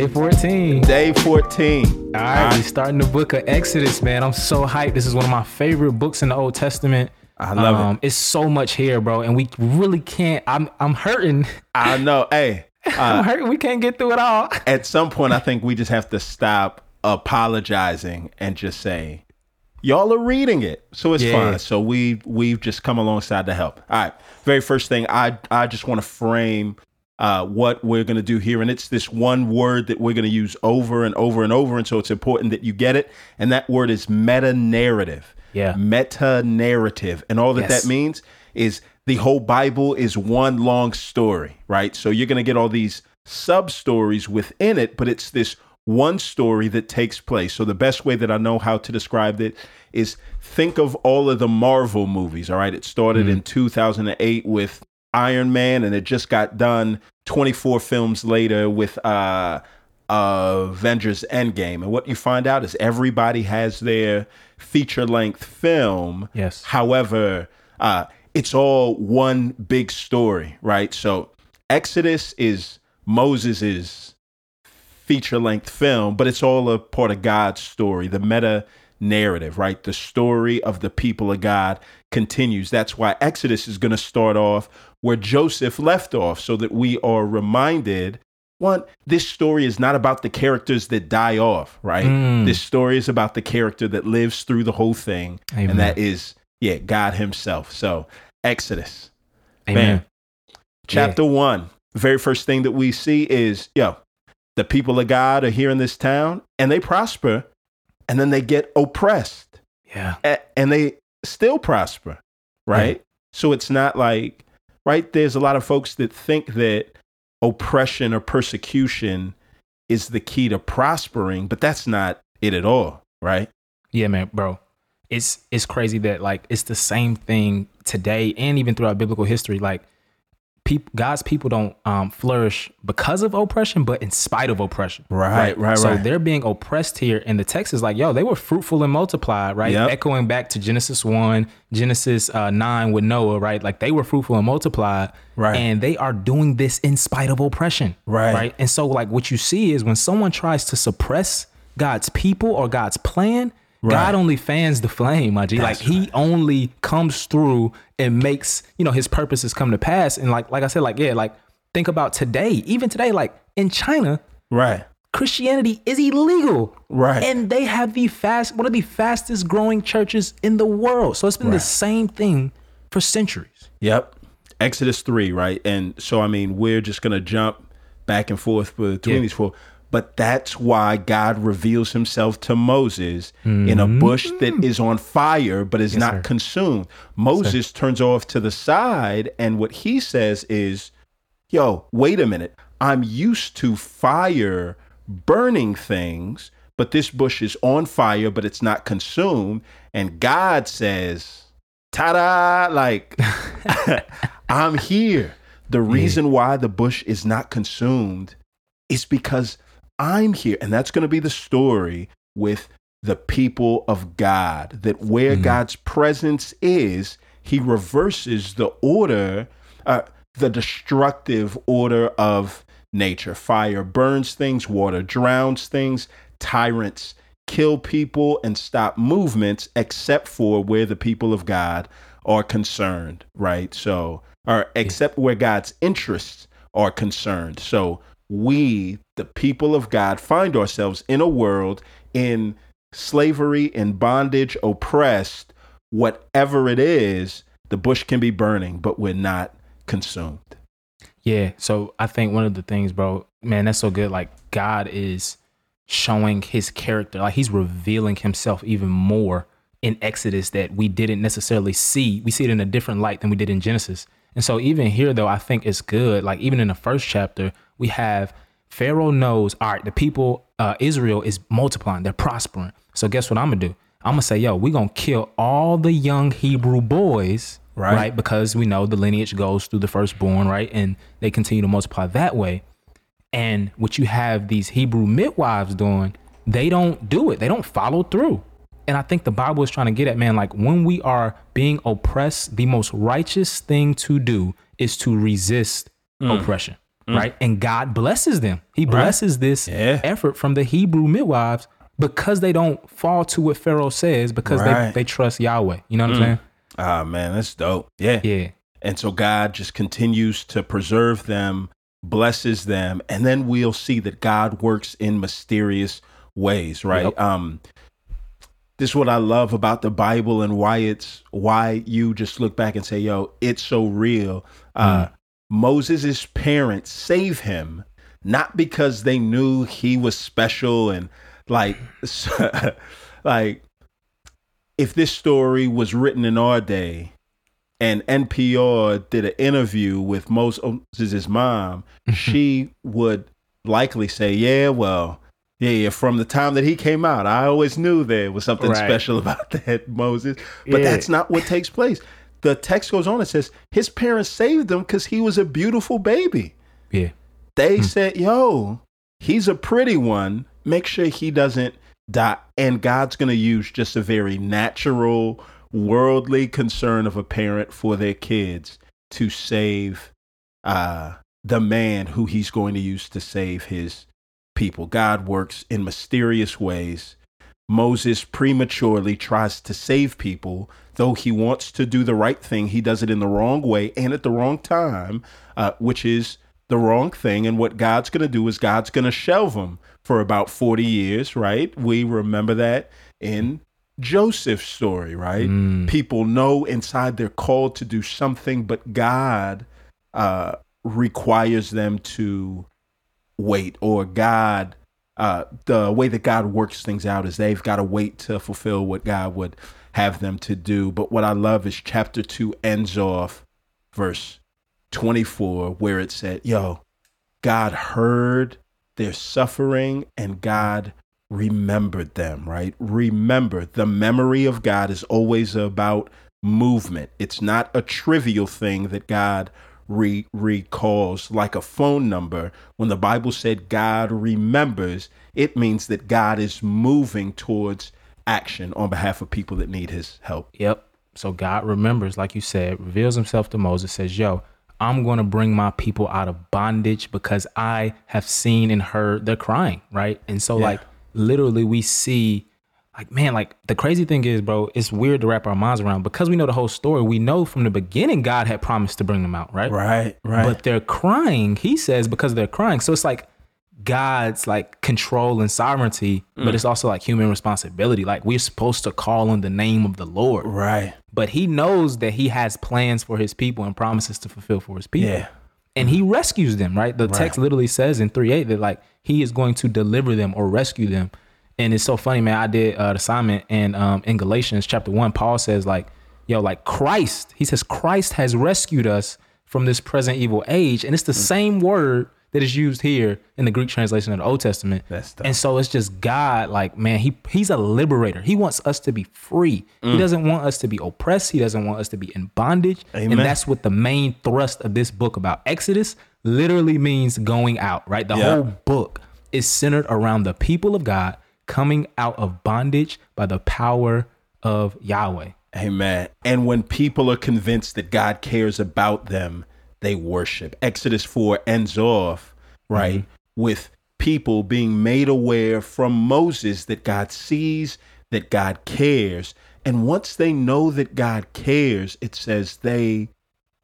Day 14. Day 14. All right, we starting the book of Exodus, man. I'm so hyped. This is one of my favorite books in the Old Testament. I love it. Um, it's so much here, bro, and we really can't. I'm I'm hurting. I know. Hey, I'm uh, hurting. We can't get through it all. at some point, I think we just have to stop apologizing and just say, y'all are reading it, so it's Yeah. fine. So we we've just come alongside to help. All right. Very first thing, I I just want to frame uh, what we're going to do here, and it's this one word that we're going to use over and over and over, and so it's important that you get it. And that word is meta narrative. Yeah. Meta narrative, and all that Yes. that means is the whole Bible is one long story, right? So you're going to get all these sub stories within it, but it's this one story that takes place. So the best way that I know how to describe it is think of all of the Marvel movies, all right? It started in 2008 with Iron Man and it just got done 24 films later with uh Avengers Endgame. And what you find out is everybody has their feature length film. Yes. However, uh, it's all one big story, right? So Exodus is Moses's feature length film, but it's all a part of God's story, the meta narrative, right? The story of the people of God continues. That's why Exodus is going to start off where Joseph left off, so that we are reminded one, this story is not about the characters that die off, right? Mm. This story is about the character that lives through the whole thing, Amen. and that is, yeah, God Himself. So, Exodus. Amen. Bam. Chapter one, very first thing that we see is, yo, the people of God are here in this town and they prosper and then they get oppressed Yeah. a- and they still prosper, right? So it's not like, right? There's a lot of folks that think that oppression or persecution is the key to prospering, but that's not it at all, right? Yeah, man, bro. It's it's crazy that like it's the same thing today and even throughout biblical history. Like people God's people don't um flourish because of oppression, but in spite of oppression. Right, right, right. So right. they're being oppressed here. And the text is like, yo, they were fruitful and multiplied, right? Yep. Echoing back to Genesis 1, Genesis uh, 9 with Noah, right? Like they were fruitful and multiplied. Right. And they are doing this in spite of oppression. Right. Right. And so, like, what you see is when someone tries to suppress God's people or God's plan, Right. God only fans the flame, my G. Like That's he only comes through and makes, you know, his purposes come to pass. And like, like I said, like, yeah, like think about today, even today, like in China, Right. Christianity is illegal. Right. And they have the fast one of the fastest growing churches in the world. So it's been the same thing for centuries. Yep. Exodus 3, right? And so, I mean, we're just going to jump back and forth between Yeah. these four. But that's why God reveals himself to Moses in a mm-hmm. bush that mm. is on fire but is not sir. consumed. Moses turns off to the side, and what he says is, Yo, wait a minute. I'm used to fire burning things, but this bush is on fire, but it's not consumed. And God says, ta da, like, I'm here. The reason why the bush is not consumed is because I'm here. And that's going to be the story with the people of God, that where God's presence is, he reverses the order, uh, the destructive order of nature. Fire burns things, water drowns things, tyrants kill people and stop movements, except for where the people of God are concerned, right? So, or except where God's interests are concerned. So, we, the people of God, find ourselves in a world in slavery, in bondage, oppressed, whatever it is, the bush can be burning, but we're not consumed. Yeah. So I think one of the things, bro, man, that's so good. Like God is showing his character, like he's revealing himself even more in Exodus that we didn't necessarily see. We see it in a different light than we did in Genesis. And so even here though, I think it's good. Like even in the first chapter, we have Pharaoh knows, all right, the people, uh, Israel is multiplying, they're prospering. So guess what I'm gonna do? I'm gonna say, yo, we're gonna kill all the young Hebrew boys, Right. right? Because we know the lineage goes through the firstborn, right? And they continue to multiply that way. And what you have these Hebrew midwives doing, they don't do it. They don't follow through. And I think the Bible is trying to get at, man, like when we are being oppressed, the most righteous thing to do is to resist oppression. Right? And God blesses them. He blesses this Yeah. effort from the Hebrew midwives because they don't fall to what Pharaoh says because Right. they, they trust Yahweh. You know what I'm saying? Ah, man, that's dope. Yeah. Yeah. And so God just continues to preserve them, blesses them, and then we'll see that God works in mysterious ways, right? Yep. Um this is what I love about the Bible and why it's why you just look back and say, yo, it's so real. Uh Moses' parents save him not because they knew he was special and like like if this story was written in our day and NPR did an interview with Moses' mom, she would likely say, Yeah, well, yeah, yeah, from the time that he came out, I always knew there was something Right. special about that Moses. But Yeah. that's not what takes place. The text goes on and says his parents saved him because he was a beautiful baby. Yeah. They said, Yo, he's a pretty one. Make sure he doesn't die. And God's going to use just a very natural, worldly concern of a parent for their kids to save uh, the man who he's going to use to save his people. God works in mysterious ways. Moses prematurely tries to save people, though he wants to do the right thing. He does it in the wrong way and at the wrong time, uh, which is the wrong thing. And what God's going to do is God's going to shelve him for about 40 years, right? We remember that in Joseph's story, right? People know inside they're called to do something, but God uh, requires them to wait, or God, uh, the way that God works things out is they've got to wait to fulfill what God would have them to do. But what I love is chapter two ends off verse 24, where it said, Yo, God heard their suffering and God remembered them, right? Remember, the memory of God is always about movement. It's not a trivial thing that God re- recalls like a phone number. When the Bible said God remembers, it means that God is moving towards action on behalf of people that need his help. Yep. So God remembers, like you said, reveals himself to Moses, says, Yo, I'm going to bring my people out of bondage because I have seen and heard their crying, right? And so, Yeah. like, literally, we see, like, man, like, the crazy thing is, bro, it's weird to wrap our minds around because we know the whole story. We know from the beginning God had promised to bring them out, right? Right, right. But they're crying, he says, because they're crying. So it's like God's like control and sovereignty, Mm. but it's also like human responsibility. Like we're supposed to call on the name of the Lord. right. But he knows that he has plans for his people and promises to fulfill for his people. Yeah. And he rescues them, right? The text literally says in 3 8 that like he is going to deliver them or rescue them. And it's so funny, man. I did uh, the assignment and um, in Galatians chapter 1, Paul says, like, yo, like Christ, he says, Christ has rescued us from this present evil age. And it's the same word that is used here in the Greek translation of the Old Testament. And so it's just God, like, man, he he's a liberator. He wants us to be free. Mm. He doesn't want us to be oppressed. He doesn't want us to be in bondage. Amen. And that's what the main thrust of this book about Exodus literally means going out, right? The Yeah. whole book is centered around the people of God coming out of bondage by the power of Yahweh. Amen. And when people are convinced that God cares about them, they worship. Exodus 4 ends off, mm-hmm. right, with people being made aware from Moses that God sees, that God cares. And once they know that God cares, it says they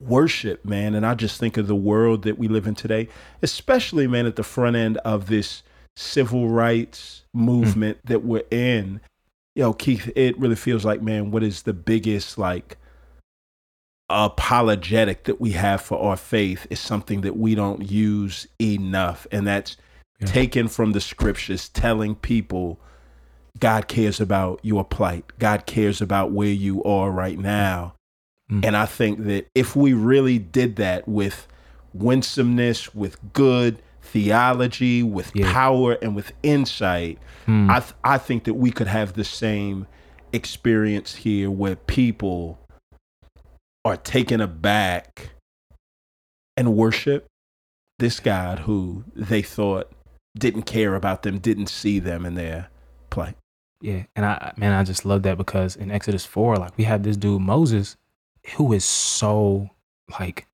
worship, man. And I just think of the world that we live in today, especially, man, at the front end of this civil rights movement that we're in. Yo, Keith, it really feels like, man, what is the biggest, like, apologetic that we have for our faith is something that we don't use enough. And that's taken from the scriptures, telling people God cares about your plight, God cares about where you are right now. Mm. And I think that if we really did that with winsomeness, with good theology, with Yeah. power, and with insight, Hmm. I th- I think that we could have the same experience here where people are taken aback and worship this God who they thought didn't care about them, didn't see them in their plight. Yeah, and I man, I just love that because in Exodus four, like we have this dude Moses, who is so like,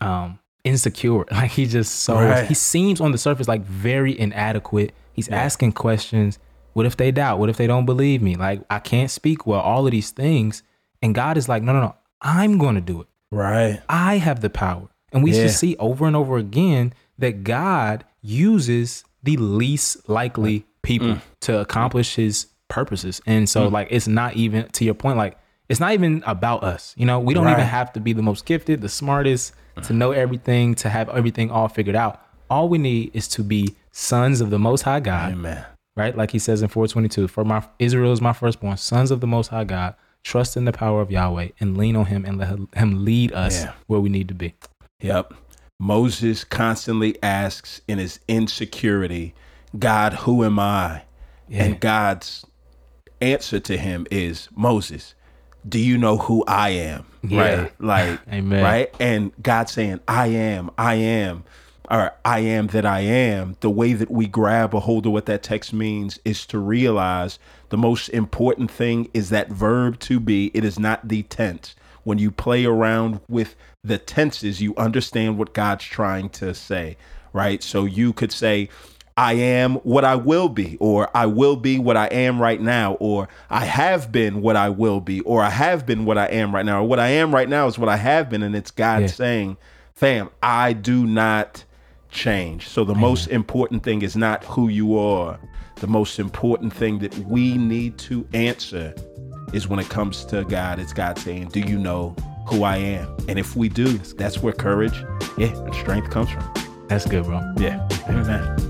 um, insecure. Like he just so Right. he seems on the surface like very inadequate. He's asking questions. What if they doubt? What if they don't believe me? Like I can't speak well. All of these things, and God is like, no, no, no. I'm going to do it. Right. I have the power. And we Yeah. just see over and over again that God uses the least likely mm. people mm. to accomplish his purposes. And so, mm. like, it's not even to your point, like, it's not even about us. You know, we don't Right. even have to be the most gifted, the smartest, to know everything, to have everything all figured out. All we need is to be sons of the Most High God Amen. right? Like he says in 422, for my Israel is my firstborn, sons of the most high God, trust in the power of Yahweh and lean on him and let him lead us Yeah. where we need to be. Yep. Moses constantly asks in his insecurity, God, who am I? Yeah. And God's answer to him is, Moses, do you know who I am? Yeah. Right? Like, Amen. right? And God saying, I am, I am, or I am that I am. The way that we grab a hold of what that text means is to realize the most important thing is that verb to be. It is not the tense. When you play around with the tenses, you understand what God's trying to say, right? So you could say, I am what I will be, or I will be what I am right now, or I have been what I will be, or I have been what I am right now, or what I am right now is what I have been. And it's God Yeah. saying, fam, I do not change. So the most important thing is not who you are. The most important thing that we need to answer is when it comes to God, it's God saying, Do you know who I am? And if we do, that's where courage, yeah, and strength comes from. That's good, bro. Yeah. Amen.